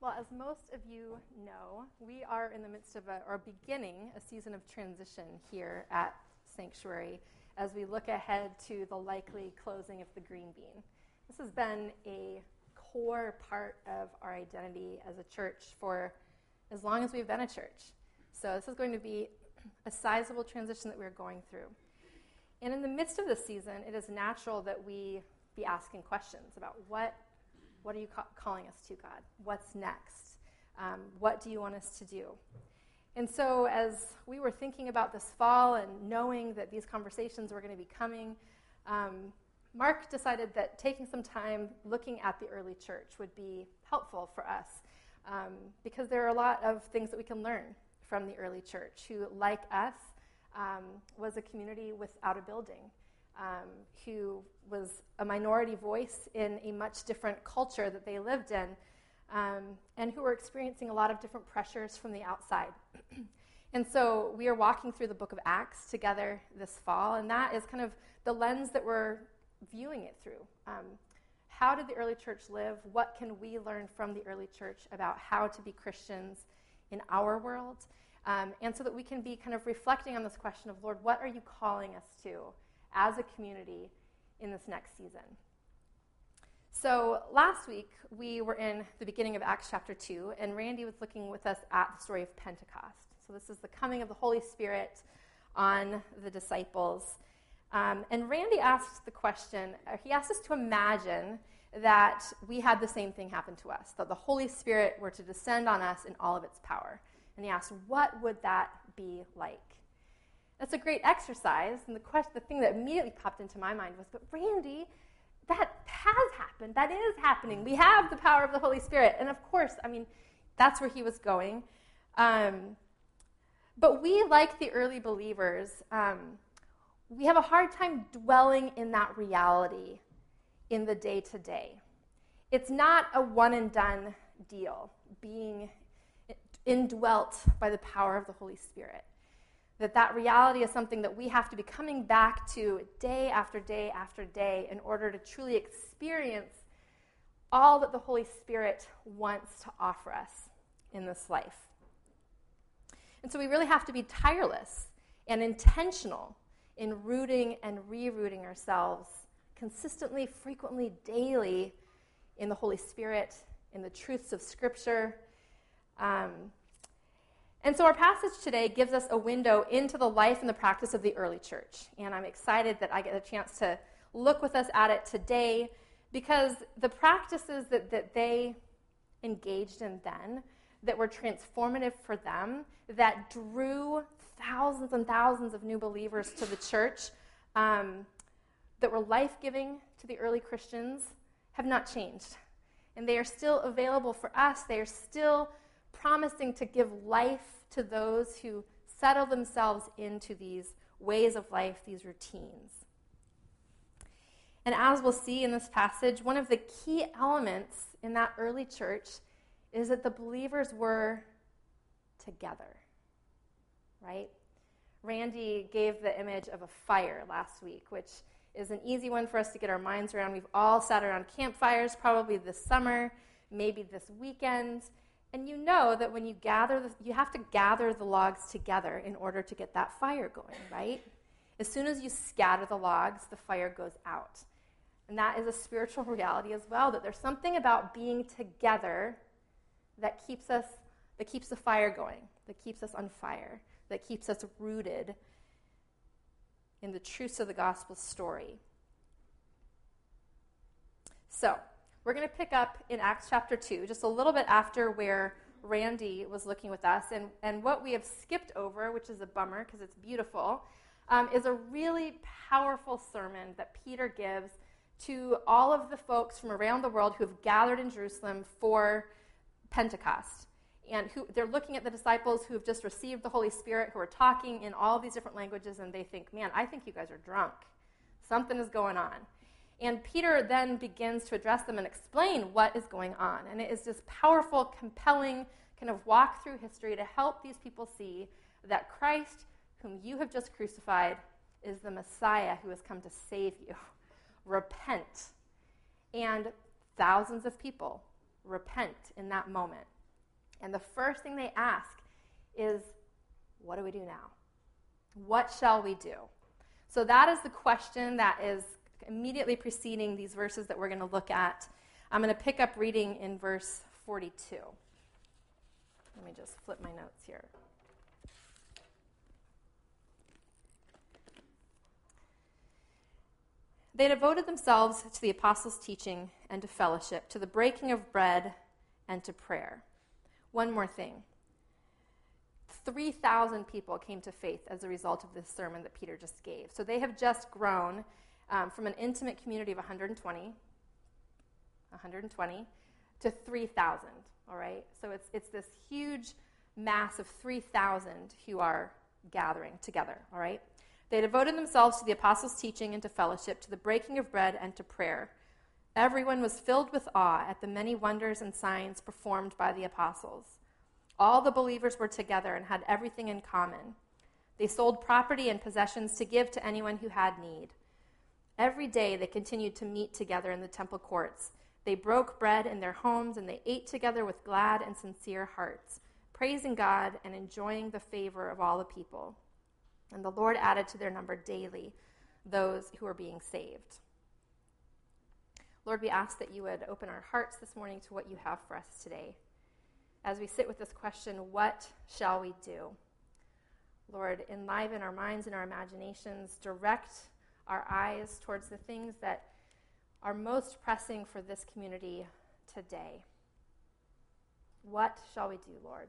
Well, as most of you know, we are in the midst of a, or beginning a season of transition here at Sanctuary as we look ahead to the likely closing of the Green Bean. This has been a core part of our identity as a church for as long as we've been a church. So, this is going to be a sizable transition that we're going through. And in the midst of this season, it is natural that we be asking questions about what what are you ca- calling us to, God? What's next? Um, what do you want us to do? And so, as we were thinking about this fall and knowing that these conversations were going to be coming, um, Mark decided that taking some time looking at the early church would be helpful for us um, because there are a lot of things that we can learn from the early church, who, like us, um, was a community without a building um, who was a minority voice in a much different culture that they lived in, um, and who were experiencing a lot of different pressures from the outside. and so we are walking through the book of Acts together this fall, and that is kind of the lens that we're viewing it through. Um, how did the early church live? What can we learn from the early church about how to be Christians in our world? Um, and so that we can be kind of reflecting on this question of, Lord, what are you calling us to? As a community in this next season. So, last week we were in the beginning of Acts chapter 2, and Randy was looking with us at the story of Pentecost. So, this is the coming of the Holy Spirit on the disciples. Um, and Randy asked the question, uh, he asked us to imagine that we had the same thing happen to us, that the Holy Spirit were to descend on us in all of its power. And he asked, what would that be like? That's a great exercise. And the, question, the thing that immediately popped into my mind was, but Randy, that has happened. That is happening. We have the power of the Holy Spirit. And of course, I mean, that's where he was going. Um, but we, like the early believers, um, we have a hard time dwelling in that reality in the day to day. It's not a one and done deal, being indwelt by the power of the Holy Spirit that that reality is something that we have to be coming back to day after day after day in order to truly experience all that the Holy Spirit wants to offer us in this life. And so we really have to be tireless and intentional in rooting and rerouting ourselves consistently, frequently, daily in the Holy Spirit, in the truths of Scripture. Um, and so our passage today gives us a window into the life and the practice of the early church. And I'm excited that I get a chance to look with us at it today because the practices that, that they engaged in then, that were transformative for them, that drew thousands and thousands of new believers to the church, um, that were life giving to the early Christians, have not changed. And they are still available for us. They are still promising to give life to those who settle themselves into these ways of life, these routines. And as we'll see in this passage, one of the key elements in that early church is that the believers were together, right? Randy gave the image of a fire last week, which is an easy one for us to get our minds around. We've all sat around campfires probably this summer, maybe this weekend, and you know that when you gather, the, you have to gather the logs together in order to get that fire going, right? As soon as you scatter the logs, the fire goes out. And that is a spiritual reality as well, that there's something about being together that keeps us, that keeps the fire going, that keeps us on fire, that keeps us rooted in the truths of the gospel story. So, we're going to pick up in Acts chapter 2, just a little bit after where Randy was looking with us. And, and what we have skipped over, which is a bummer because it's beautiful, um, is a really powerful sermon that Peter gives to all of the folks from around the world who have gathered in Jerusalem for Pentecost. And who, they're looking at the disciples who have just received the Holy Spirit, who are talking in all these different languages, and they think, man, I think you guys are drunk. Something is going on. And Peter then begins to address them and explain what is going on. And it is this powerful, compelling kind of walk through history to help these people see that Christ, whom you have just crucified, is the Messiah who has come to save you. Repent. And thousands of people repent in that moment. And the first thing they ask is, What do we do now? What shall we do? So that is the question that is immediately preceding these verses that we're going to look at. I'm going to pick up reading in verse 42. Let me just flip my notes here. They devoted themselves to the apostles' teaching and to fellowship, to the breaking of bread and to prayer. One more thing 3,000 people came to faith as a result of this sermon that Peter just gave. So they have just grown um, from an intimate community of 120, 120 to 3,000. All right? So it's, it's this huge mass of 3,000 who are gathering together. All right? They devoted themselves to the apostles' teaching and to fellowship, to the breaking of bread and to prayer. Everyone was filled with awe at the many wonders and signs performed by the apostles. All the believers were together and had everything in common. They sold property and possessions to give to anyone who had need. Every day they continued to meet together in the temple courts. They broke bread in their homes and they ate together with glad and sincere hearts, praising God and enjoying the favor of all the people. And the Lord added to their number daily those who were being saved. Lord, we ask that you would open our hearts this morning to what you have for us today. As we sit with this question, what shall we do? Lord, enliven our minds and our imaginations, direct our eyes towards the things that are most pressing for this community today. What shall we do, Lord?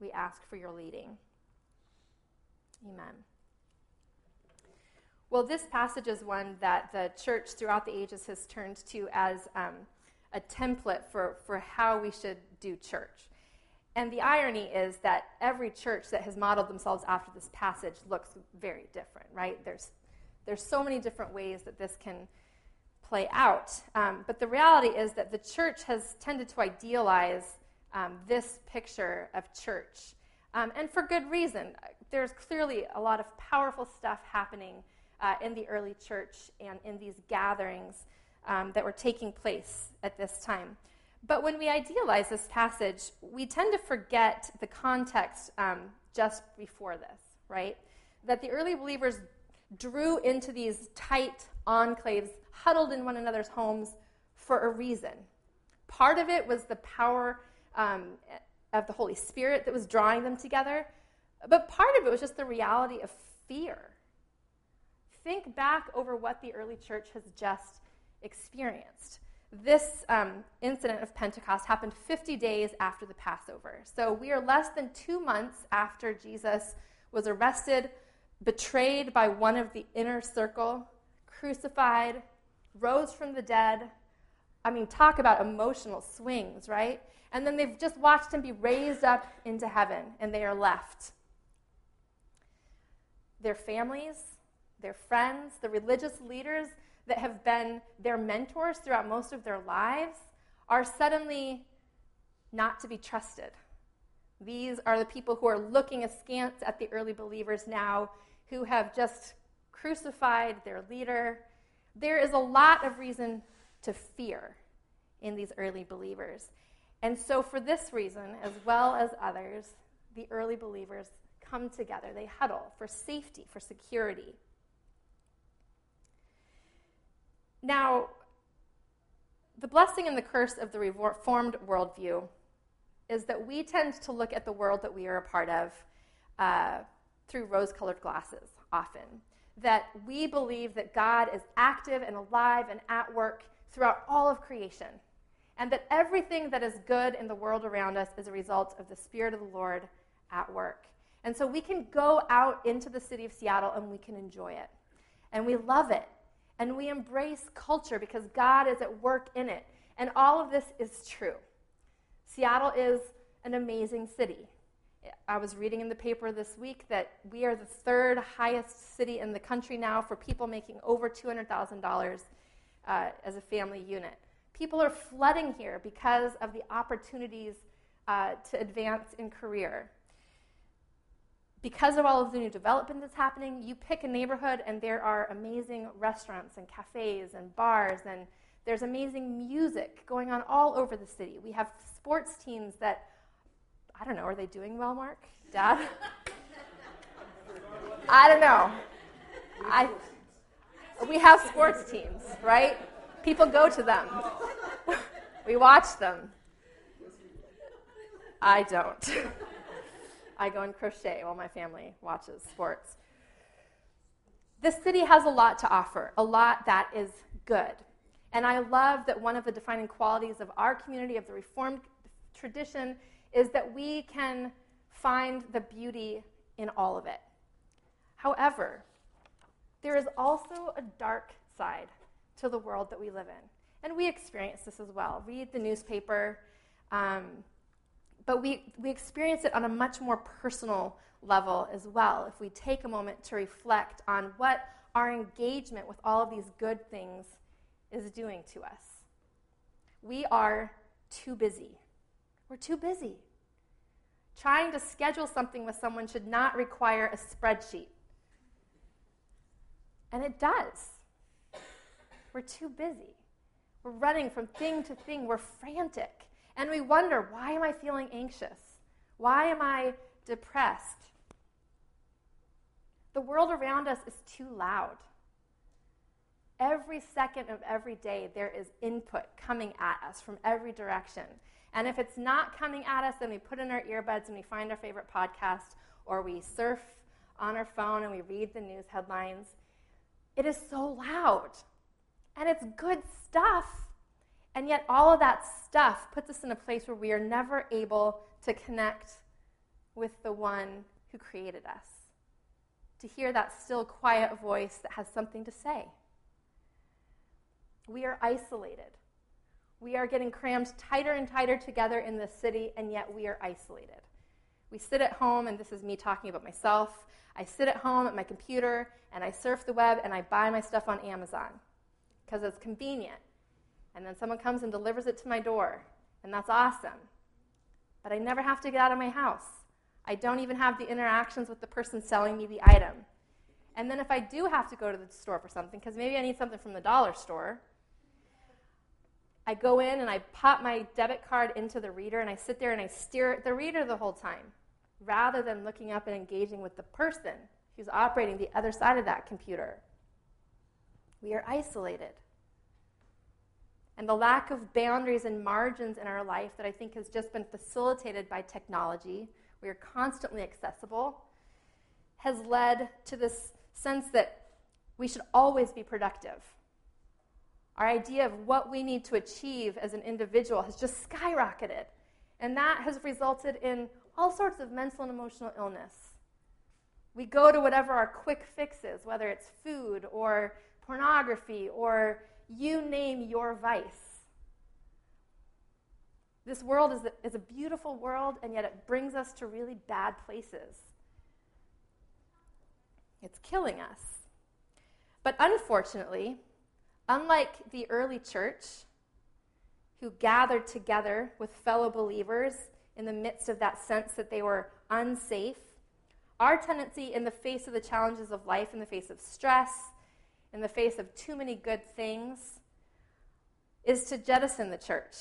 We ask for your leading. Amen. Well, this passage is one that the church throughout the ages has turned to as um, a template for, for how we should do church. And the irony is that every church that has modeled themselves after this passage looks very different, right? There's, there's so many different ways that this can play out. Um, but the reality is that the church has tended to idealize um, this picture of church. Um, and for good reason there's clearly a lot of powerful stuff happening uh, in the early church and in these gatherings um, that were taking place at this time. But when we idealize this passage, we tend to forget the context um, just before this, right? That the early believers drew into these tight enclaves, huddled in one another's homes for a reason. Part of it was the power um, of the Holy Spirit that was drawing them together, but part of it was just the reality of fear. Think back over what the early church has just experienced. This um, incident of Pentecost happened 50 days after the Passover. So we are less than two months after Jesus was arrested, betrayed by one of the inner circle, crucified, rose from the dead. I mean, talk about emotional swings, right? And then they've just watched him be raised up into heaven, and they are left their families, their friends, the religious leaders that have been their mentors throughout most of their lives are suddenly not to be trusted. These are the people who are looking askance at the early believers now who have just crucified their leader. There is a lot of reason to fear in these early believers. And so, for this reason, as well as others, the early believers come together, they huddle for safety, for security. Now, the blessing and the curse of the reformed worldview is that we tend to look at the world that we are a part of uh, through rose colored glasses often. That we believe that God is active and alive and at work throughout all of creation, and that everything that is good in the world around us is a result of the Spirit of the Lord at work. And so we can go out into the city of Seattle and we can enjoy it. And we love it. And we embrace culture because God is at work in it. And all of this is true. Seattle is an amazing city. I was reading in the paper this week that we are the third highest city in the country now for people making over $200,000 uh, as a family unit. People are flooding here because of the opportunities uh, to advance in career because of all of the new development that's happening, you pick a neighborhood and there are amazing restaurants and cafes and bars and There's amazing music going on all over the city. We have sports teams that, I don't know, are they doing well, Mark? Dad? I don't know. I, we have sports teams, right? People go to them. we watch them. I don't. I go and crochet while my family watches sports. This city has a lot to offer, a lot that is good. And I love that one of the defining qualities of our community, of the Reformed tradition, is that we can find the beauty in all of it. However, there is also a dark side to the world that we live in. And we experience this as well. Read the newspaper, um, but we, we experience it on a much more personal level as well if we take a moment to reflect on what our engagement with all of these good things is doing to us. We are too busy. We're too busy. Trying to schedule something with someone should not require a spreadsheet. And it does. We're too busy. We're running from thing to thing. We're frantic. And we wonder, why am I feeling anxious? Why am I depressed? The world around us is too loud. Every second of every day, there is input coming at us from every direction. And if it's not coming at us, then we put in our earbuds and we find our favorite podcast, or we surf on our phone and we read the news headlines. It is so loud. And it's good stuff. And yet, all of that stuff puts us in a place where we are never able to connect with the one who created us, to hear that still, quiet voice that has something to say. We are isolated. We are getting crammed tighter and tighter together in this city, and yet we are isolated. We sit at home, and this is me talking about myself. I sit at home at my computer and I surf the web and I buy my stuff on Amazon because it's convenient. And then someone comes and delivers it to my door, and that's awesome. But I never have to get out of my house. I don't even have the interactions with the person selling me the item. And then if I do have to go to the store for something, because maybe I need something from the dollar store, I go in and I pop my debit card into the reader and I sit there and I stare at the reader the whole time rather than looking up and engaging with the person who's operating the other side of that computer. We are isolated. And the lack of boundaries and margins in our life that I think has just been facilitated by technology, we are constantly accessible, has led to this sense that we should always be productive. Our idea of what we need to achieve as an individual has just skyrocketed. And that has resulted in all sorts of mental and emotional illness. We go to whatever our quick fix is, whether it's food or pornography or you name your vice. This world is a, is a beautiful world, and yet it brings us to really bad places. It's killing us. But unfortunately, unlike the early church, who gathered together with fellow believers in the midst of that sense that they were unsafe. Our tendency, in the face of the challenges of life, in the face of stress, in the face of too many good things, is to jettison the church,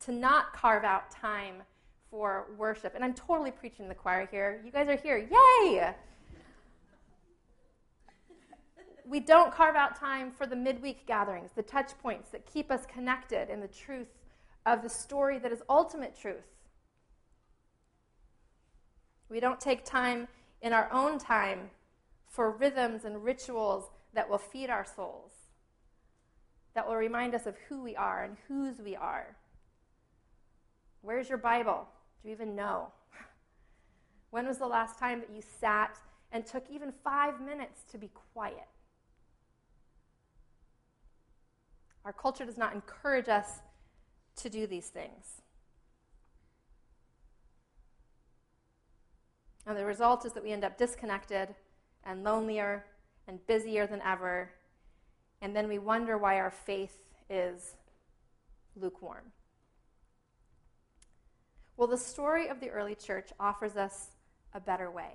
to not carve out time for worship. And I'm totally preaching the choir here. You guys are here. Yay! We don't carve out time for the midweek gatherings, the touch points that keep us connected in the truth of the story that is ultimate truth. We don't take time in our own time for rhythms and rituals that will feed our souls, that will remind us of who we are and whose we are. Where's your Bible? Do you even know? When was the last time that you sat and took even five minutes to be quiet? Our culture does not encourage us to do these things. And the result is that we end up disconnected and lonelier and busier than ever. And then we wonder why our faith is lukewarm. Well, the story of the early church offers us a better way.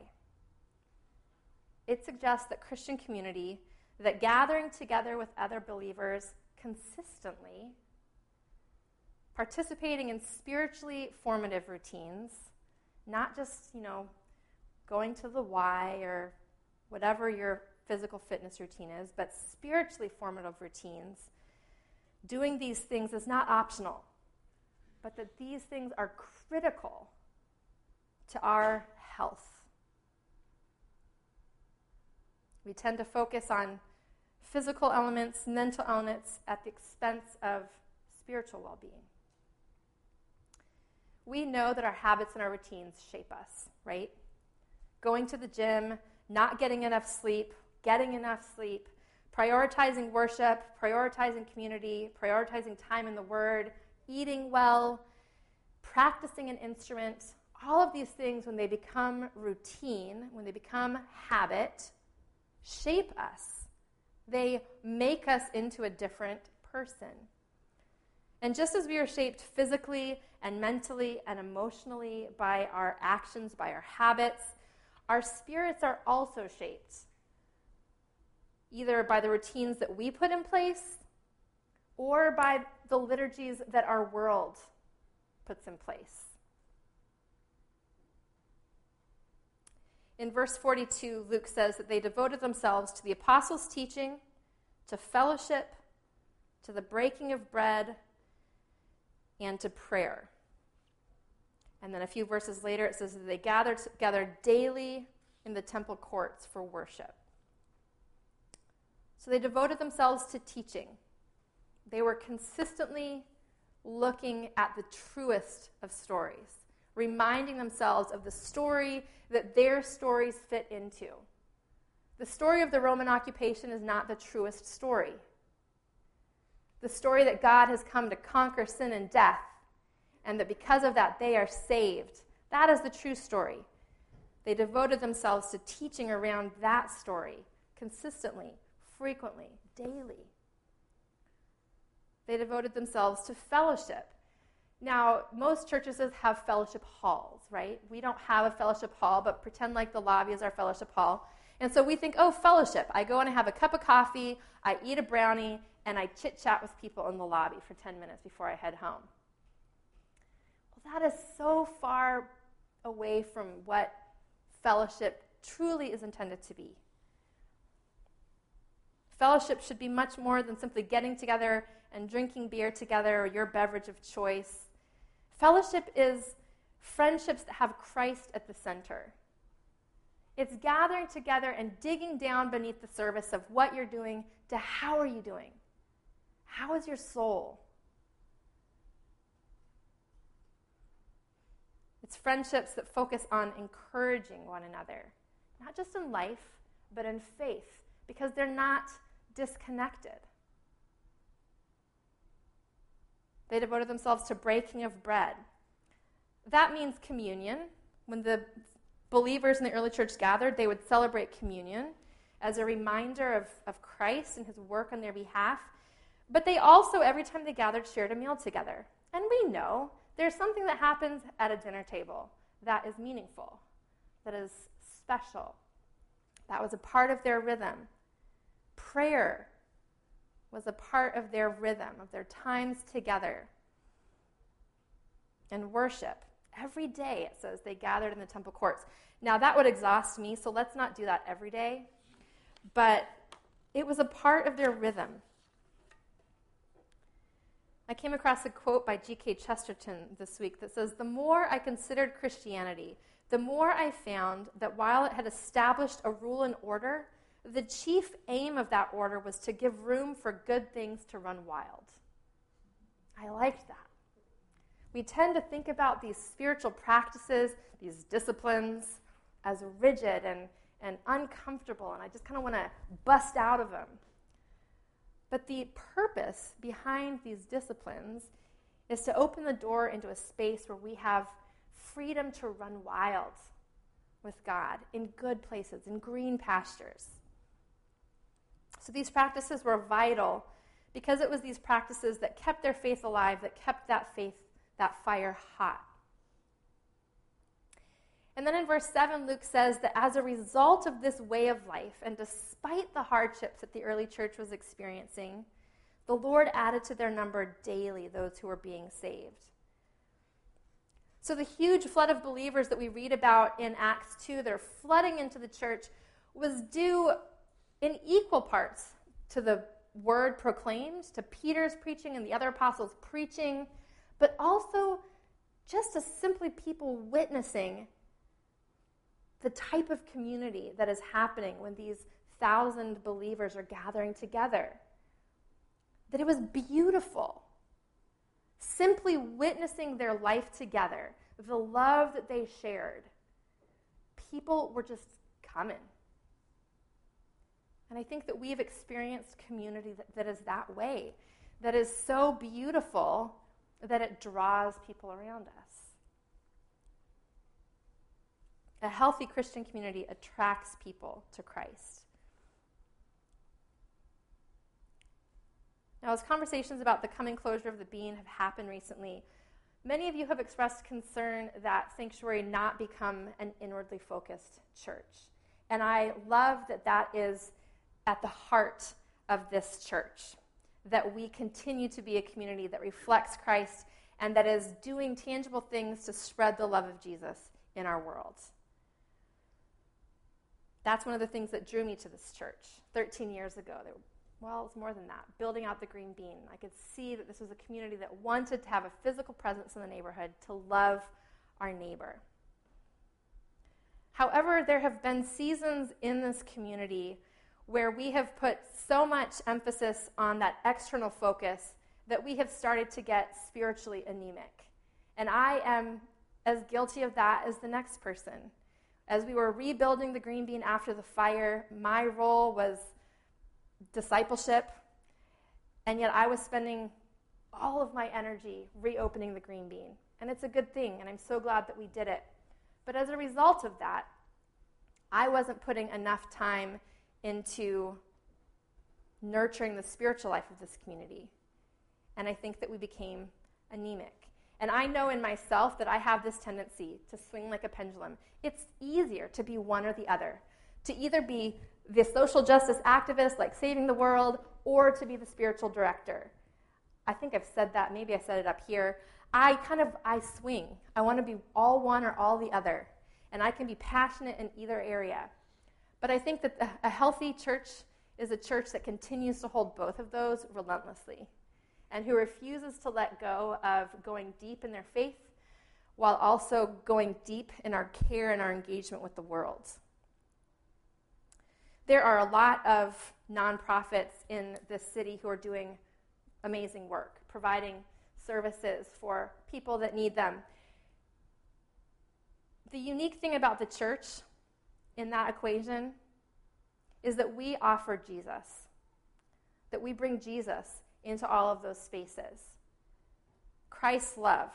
It suggests that Christian community that gathering together with other believers consistently, participating in spiritually formative routines, not just, you know, going to the Y or whatever your physical fitness routine is, but spiritually formative routines, doing these things is not optional, but that these things are critical to our health. We tend to focus on physical elements, mental elements, at the expense of spiritual well being. We know that our habits and our routines shape us, right? Going to the gym, not getting enough sleep, getting enough sleep, prioritizing worship, prioritizing community, prioritizing time in the Word, eating well, practicing an instrument, all of these things, when they become routine, when they become habit, shape us. They make us into a different person. And just as we are shaped physically and mentally and emotionally by our actions, by our habits, our spirits are also shaped either by the routines that we put in place or by the liturgies that our world puts in place. In verse 42, Luke says that they devoted themselves to the apostles' teaching, to fellowship, to the breaking of bread, and to prayer. And then a few verses later, it says that they gathered together daily in the temple courts for worship. So they devoted themselves to teaching. They were consistently looking at the truest of stories reminding themselves of the story that their stories fit into. The story of the Roman occupation is not the truest story. The story that God has come to conquer sin and death, and that because of that they are saved. That is the true story. They devoted themselves to teaching around that story consistently, frequently, daily. They devoted themselves to fellowship now, most churches have fellowship halls, right? We don't have a fellowship hall, but pretend like the lobby is our fellowship hall. And so we think, oh, fellowship. I go and I have a cup of coffee, I eat a brownie, and I chit chat with people in the lobby for 10 minutes before I head home. Well, that is so far away from what fellowship truly is intended to be. Fellowship should be much more than simply getting together and drinking beer together or your beverage of choice. Fellowship is friendships that have Christ at the center. It's gathering together and digging down beneath the surface of what you're doing to how are you doing? How is your soul? It's friendships that focus on encouraging one another, not just in life, but in faith, because they're not disconnected. They devoted themselves to breaking of bread. That means communion. When the believers in the early church gathered, they would celebrate communion as a reminder of, of Christ and his work on their behalf. But they also, every time they gathered, shared a meal together. And we know there's something that happens at a dinner table that is meaningful, that is special. That was a part of their rhythm. Prayer was a part of their rhythm, of their times together. And worship. Every day, it says, they gathered in the temple courts. Now, that would exhaust me, so let's not do that every day. But it was a part of their rhythm. I came across a quote by G.K. Chesterton this week that says The more I considered Christianity, the more I found that while it had established a rule and order, the chief aim of that order was to give room for good things to run wild. I liked that. We tend to think about these spiritual practices, these disciplines, as rigid and, and uncomfortable, and I just kind of want to bust out of them. But the purpose behind these disciplines is to open the door into a space where we have freedom to run wild with God in good places, in green pastures. So these practices were vital because it was these practices that kept their faith alive, that kept that faith, that fire hot. And then in verse 7, Luke says that as a result of this way of life, and despite the hardships that the early church was experiencing, the Lord added to their number daily those who were being saved. So the huge flood of believers that we read about in Acts 2 that are flooding into the church was due in equal parts to the word proclaimed, to Peter's preaching and the other apostles' preaching, but also just to simply people witnessing the type of community that is happening when these thousand believers are gathering together. That it was beautiful simply witnessing their life together, the love that they shared, people were just coming. And I think that we have experienced community that, that is that way, that is so beautiful that it draws people around us. A healthy Christian community attracts people to Christ. Now, as conversations about the coming closure of the bean have happened recently, many of you have expressed concern that Sanctuary not become an inwardly focused church. And I love that that is at the heart of this church, that we continue to be a community that reflects Christ and that is doing tangible things to spread the love of Jesus in our world. That's one of the things that drew me to this church 13 years ago. There well, it's more than that. Building out the green bean. I could see that this was a community that wanted to have a physical presence in the neighborhood to love our neighbor. However, there have been seasons in this community where we have put so much emphasis on that external focus that we have started to get spiritually anemic. And I am as guilty of that as the next person. As we were rebuilding the green bean after the fire, my role was discipleship, and yet I was spending all of my energy reopening the green bean. And it's a good thing, and I'm so glad that we did it. But as a result of that, I wasn't putting enough time into nurturing the spiritual life of this community. And I think that we became anemic. And I know in myself that I have this tendency to swing like a pendulum. It's easier to be one or the other, to either be the social justice activist, like saving the world, or to be the spiritual director. I think I've said that. Maybe I said it up here. I kind of I swing. I want to be all one or all the other, and I can be passionate in either area. But I think that a healthy church is a church that continues to hold both of those relentlessly, and who refuses to let go of going deep in their faith, while also going deep in our care and our engagement with the world. There are a lot of nonprofits in this city who are doing amazing work, providing services for people that need them. The unique thing about the church in that equation is that we offer Jesus, that we bring Jesus into all of those spaces. Christ's love,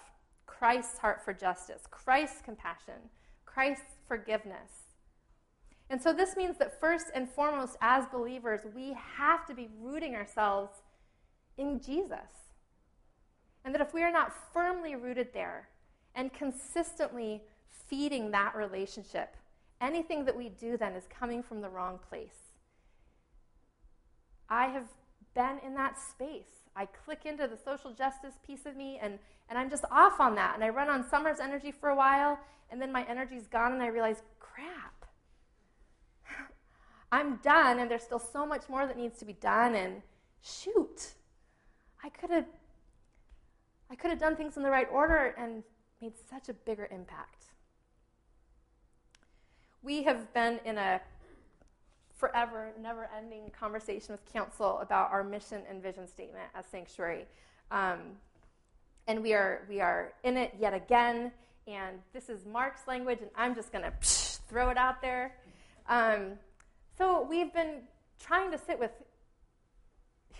Christ's heart for justice, Christ's compassion, Christ's forgiveness, and so this means that first and foremost, as believers, we have to be rooting ourselves in Jesus. And that if we are not firmly rooted there and consistently feeding that relationship, anything that we do then is coming from the wrong place. I have been in that space. I click into the social justice piece of me and, and I'm just off on that. And I run on summer's energy for a while, and then my energy's gone, and I realize, crap, I'm done, and there's still so much more that needs to be done. And shoot, I could have, I could have done things in the right order and made such a bigger impact. We have been in a forever, never-ending conversation with council about our mission and vision statement as sanctuary, um, and we are we are in it yet again. And this is Mark's language, and I'm just going to throw it out there. Um, so we've been trying to sit with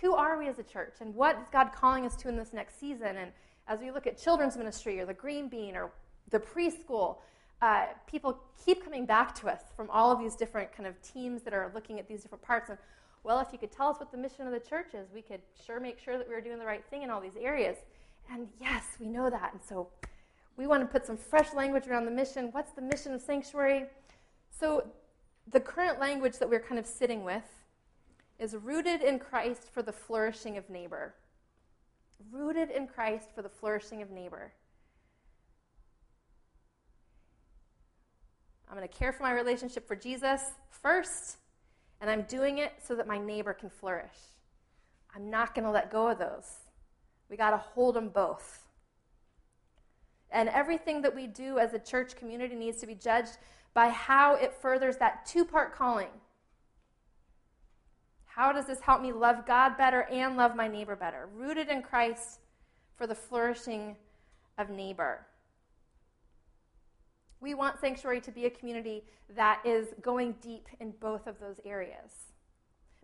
who are we as a church and what is God calling us to in this next season? And as we look at children's ministry or the Green Bean or the preschool, uh, people keep coming back to us from all of these different kind of teams that are looking at these different parts. And well, if you could tell us what the mission of the church is, we could sure make sure that we were doing the right thing in all these areas. And yes, we know that. And so we want to put some fresh language around the mission. What's the mission of Sanctuary? So, the current language that we're kind of sitting with is rooted in Christ for the flourishing of neighbor. Rooted in Christ for the flourishing of neighbor. I'm going to care for my relationship for Jesus first, and I'm doing it so that my neighbor can flourish. I'm not going to let go of those. We got to hold them both. And everything that we do as a church community needs to be judged by how it furthers that two part calling. How does this help me love God better and love my neighbor better? Rooted in Christ for the flourishing of neighbor. We want Sanctuary to be a community that is going deep in both of those areas.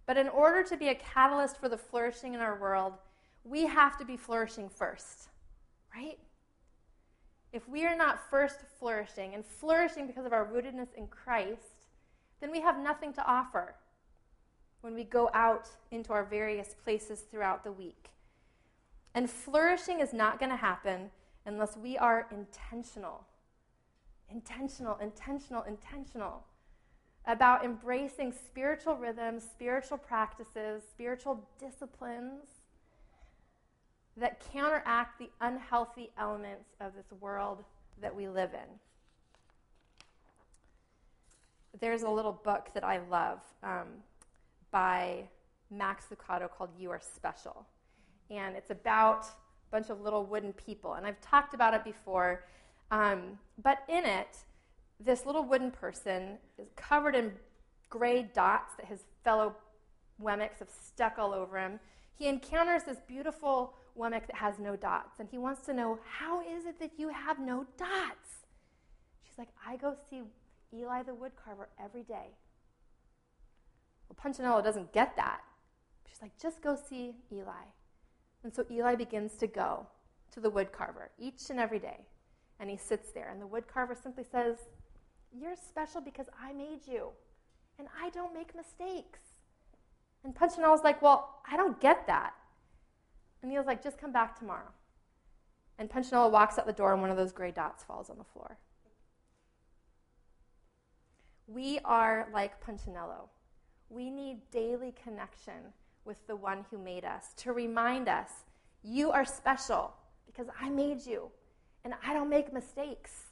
But in order to be a catalyst for the flourishing in our world, we have to be flourishing first, right? If we are not first flourishing and flourishing because of our rootedness in Christ, then we have nothing to offer when we go out into our various places throughout the week. And flourishing is not going to happen unless we are intentional. Intentional, intentional, intentional about embracing spiritual rhythms, spiritual practices, spiritual disciplines that counteract the unhealthy elements of this world that we live in. There's a little book that I love um, by Max Lucado called You Are Special. And it's about a bunch of little wooden people. And I've talked about it before. Um, but in it, this little wooden person is covered in gray dots that his fellow Wemmicks have stuck all over him. He encounters this beautiful Wemmick that has no dots, and he wants to know, How is it that you have no dots? She's like, I go see Eli the woodcarver every day. Well, Punchinello doesn't get that. She's like, Just go see Eli. And so Eli begins to go to the woodcarver each and every day. And he sits there, and the woodcarver simply says, You're special because I made you, and I don't make mistakes. And Punchinello's like, Well, I don't get that. And Eli's like, Just come back tomorrow. And Punchinello walks out the door, and one of those gray dots falls on the floor. We are like Punchinello. We need daily connection with the one who made us to remind us, You are special because I made you and I don't make mistakes.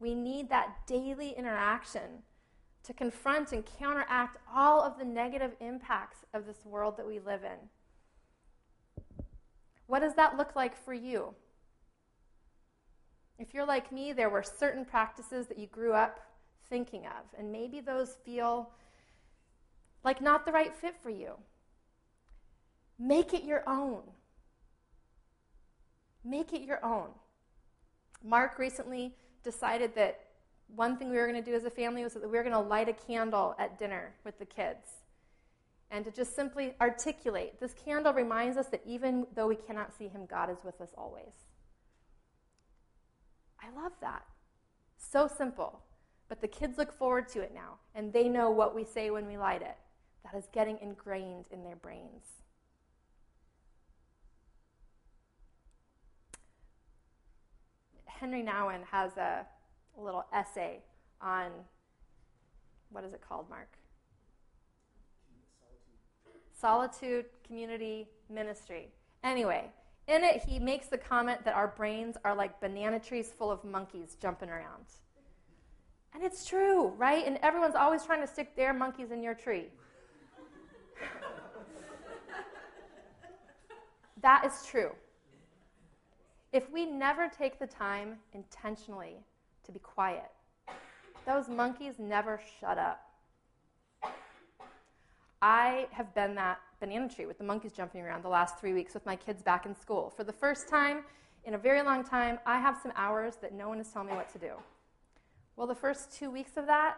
We need that daily interaction to confront and counteract all of the negative impacts of this world that we live in. What does that look like for you? If you're like me, there were certain practices that you grew up thinking of, and maybe those feel like not the right fit for you. Make it your own. Make it your own. Mark recently decided that one thing we were going to do as a family was that we were going to light a candle at dinner with the kids and to just simply articulate this candle reminds us that even though we cannot see him, God is with us always. I love that. So simple. But the kids look forward to it now, and they know what we say when we light it. That is getting ingrained in their brains. Henri Nouwen has a, a little essay on what is it called, Mark? Solitude Community Ministry. Anyway, in it, he makes the comment that our brains are like banana trees full of monkeys jumping around. And it's true, right? And everyone's always trying to stick their monkeys in your tree. that is true if we never take the time intentionally to be quiet, those monkeys never shut up. I have been that banana tree with the monkeys jumping around the last three weeks with my kids back in school. For the first time in a very long time, I have some hours that no one is telling me what to do. Well, the first two weeks of that,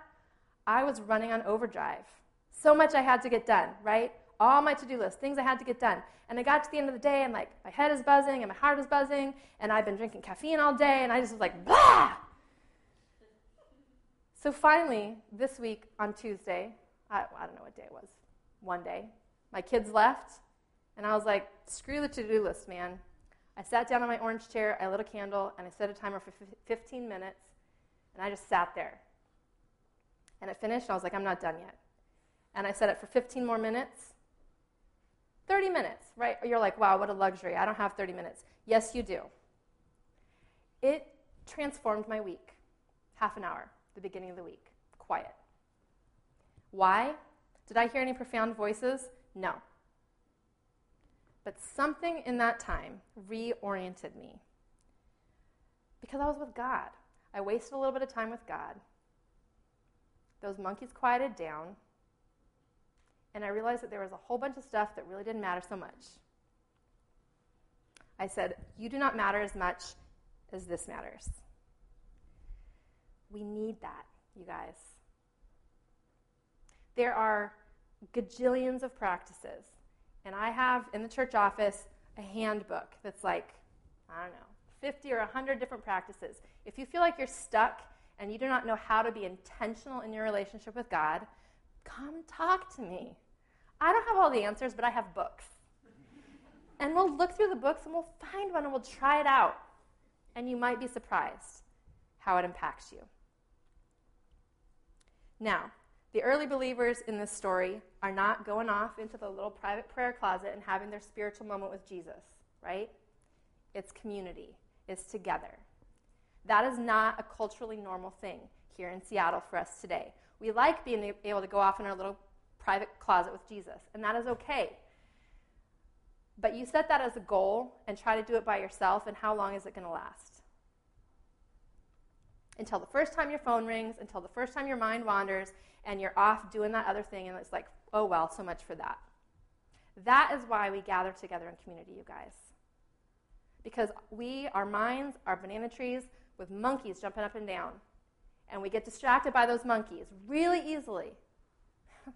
I was running on overdrive. So much I had to get done, right? All my to-do list, things I had to get done. And I got to the end of the day and like my head is buzzing and my heart is buzzing and I've been drinking caffeine all day and I just was like, blah! So finally, this week on Tuesday, I, I don't know what day it was, one day, my kids left and I was like, screw the to-do list, man. I sat down on my orange chair, I lit a candle, and I set a timer for 15 minutes, and I just sat there. And it finished, and I was like, I'm not done yet. And I set it for 15 more minutes. 30 minutes, right? You're like, wow, what a luxury. I don't have 30 minutes. Yes, you do. It transformed my week. Half an hour, the beginning of the week. Quiet. Why? Did I hear any profound voices? No. But something in that time reoriented me. Because I was with God. I wasted a little bit of time with God. Those monkeys quieted down. And I realized that there was a whole bunch of stuff that really didn't matter so much. I said, You do not matter as much as this matters. We need that, you guys. There are gajillions of practices. And I have in the church office a handbook that's like, I don't know, 50 or 100 different practices. If you feel like you're stuck and you do not know how to be intentional in your relationship with God, come talk to me. I don't have all the answers, but I have books. And we'll look through the books and we'll find one and we'll try it out. And you might be surprised how it impacts you. Now, the early believers in this story are not going off into the little private prayer closet and having their spiritual moment with Jesus, right? It's community, it's together. That is not a culturally normal thing here in Seattle for us today. We like being able to go off in our little private closet with Jesus, and that is okay. But you set that as a goal and try to do it by yourself, and how long is it going to last? Until the first time your phone rings, until the first time your mind wanders, and you're off doing that other thing, and it's like, oh, well, so much for that. That is why we gather together in community, you guys. Because we, our minds, are banana trees with monkeys jumping up and down. And we get distracted by those monkeys really easily.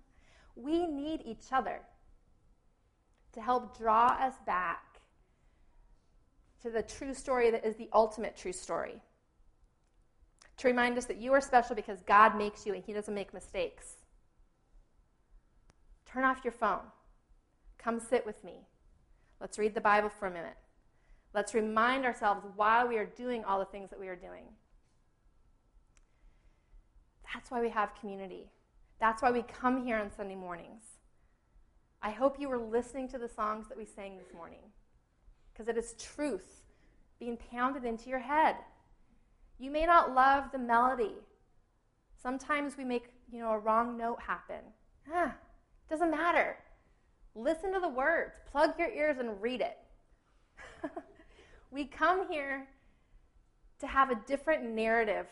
we need each other to help draw us back to the true story that is the ultimate true story to remind us that you are special because God makes you and He doesn't make mistakes. Turn off your phone. Come sit with me. Let's read the Bible for a minute. Let's remind ourselves why we are doing all the things that we are doing. That's why we have community. That's why we come here on Sunday mornings. I hope you were listening to the songs that we sang this morning because it is truth being pounded into your head. You may not love the melody. Sometimes we make, you know, a wrong note happen. Doesn't matter. Listen to the words, plug your ears and read it. we come here to have a different narrative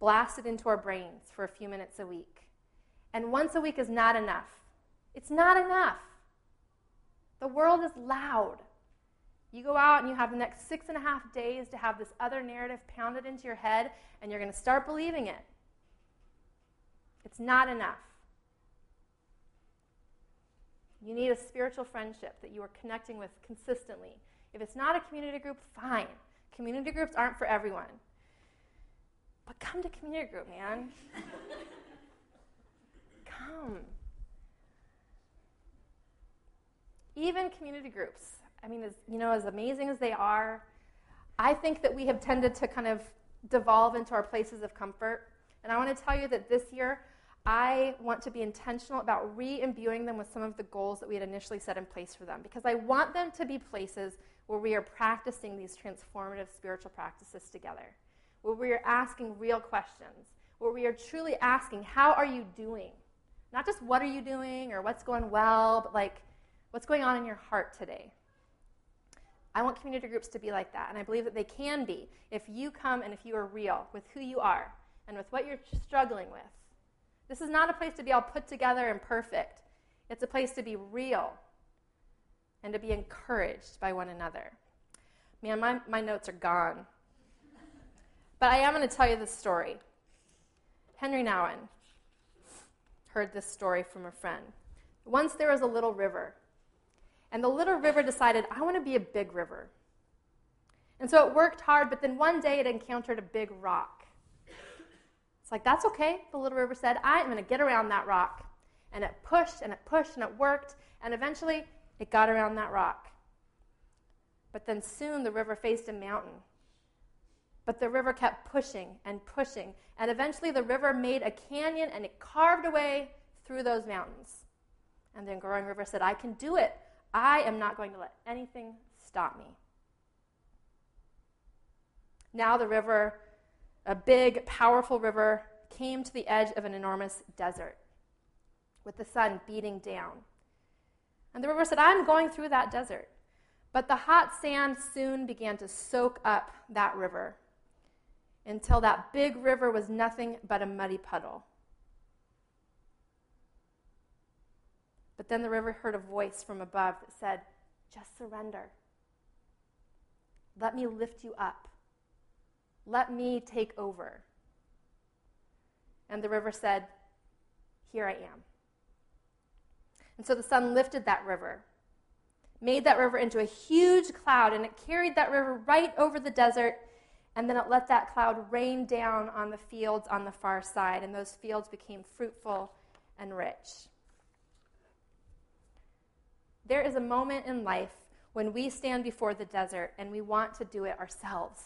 blasted into our brains for a few minutes a week. And once a week is not enough. It's not enough. The world is loud. You go out and you have the next six and a half days to have this other narrative pounded into your head, and you're going to start believing it. It's not enough. You need a spiritual friendship that you are connecting with consistently. If it's not a community group, fine. Community groups aren't for everyone. But come to community group, man. come. Even community groups I mean, as, you know, as amazing as they are, I think that we have tended to kind of devolve into our places of comfort. And I want to tell you that this year, I want to be intentional about re imbuing them with some of the goals that we had initially set in place for them because I want them to be places where we are practicing these transformative spiritual practices together, where we are asking real questions, where we are truly asking, How are you doing? Not just what are you doing or what's going well, but like, what's going on in your heart today? I want community groups to be like that, and I believe that they can be if you come and if you are real with who you are and with what you're struggling with. This is not a place to be all put together and perfect. It's a place to be real and to be encouraged by one another. Man, my, my notes are gone. But I am going to tell you this story. Henri Nouwen heard this story from a friend. Once there was a little river and the little river decided, I want to be a big river. And so it worked hard, but then one day it encountered a big rock. It's like, that's okay, the little river said. I am going to get around that rock. And it pushed and it pushed and it worked, and eventually it got around that rock. But then soon the river faced a mountain. But the river kept pushing and pushing, and eventually the river made a canyon and it carved away through those mountains. And then Growing River said, I can do it. I am not going to let anything stop me. Now the river, a big, powerful river, came to the edge of an enormous desert with the sun beating down. And the river said, I'm going through that desert. But the hot sand soon began to soak up that river until that big river was nothing but a muddy puddle. But then the river heard a voice from above that said, Just surrender. Let me lift you up. Let me take over. And the river said, Here I am. And so the sun lifted that river, made that river into a huge cloud, and it carried that river right over the desert. And then it let that cloud rain down on the fields on the far side, and those fields became fruitful and rich. There is a moment in life when we stand before the desert and we want to do it ourselves.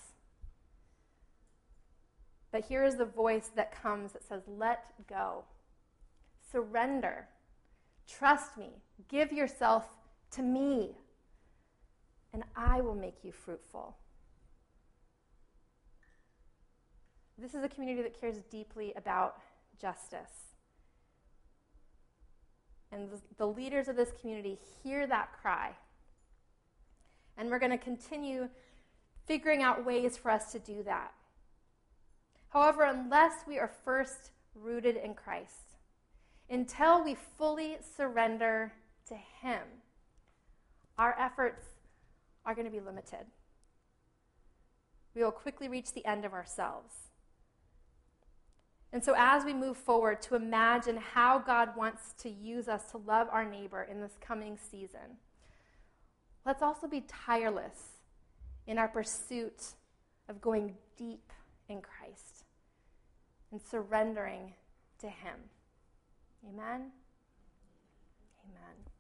But here is the voice that comes that says, Let go, surrender. Trust me. Give yourself to me, and I will make you fruitful. This is a community that cares deeply about justice. And the leaders of this community hear that cry. And we're going to continue figuring out ways for us to do that. However, unless we are first rooted in Christ, until we fully surrender to Him, our efforts are going to be limited. We will quickly reach the end of ourselves. And so, as we move forward to imagine how God wants to use us to love our neighbor in this coming season, let's also be tireless in our pursuit of going deep in Christ and surrendering to Him. Amen? Amen.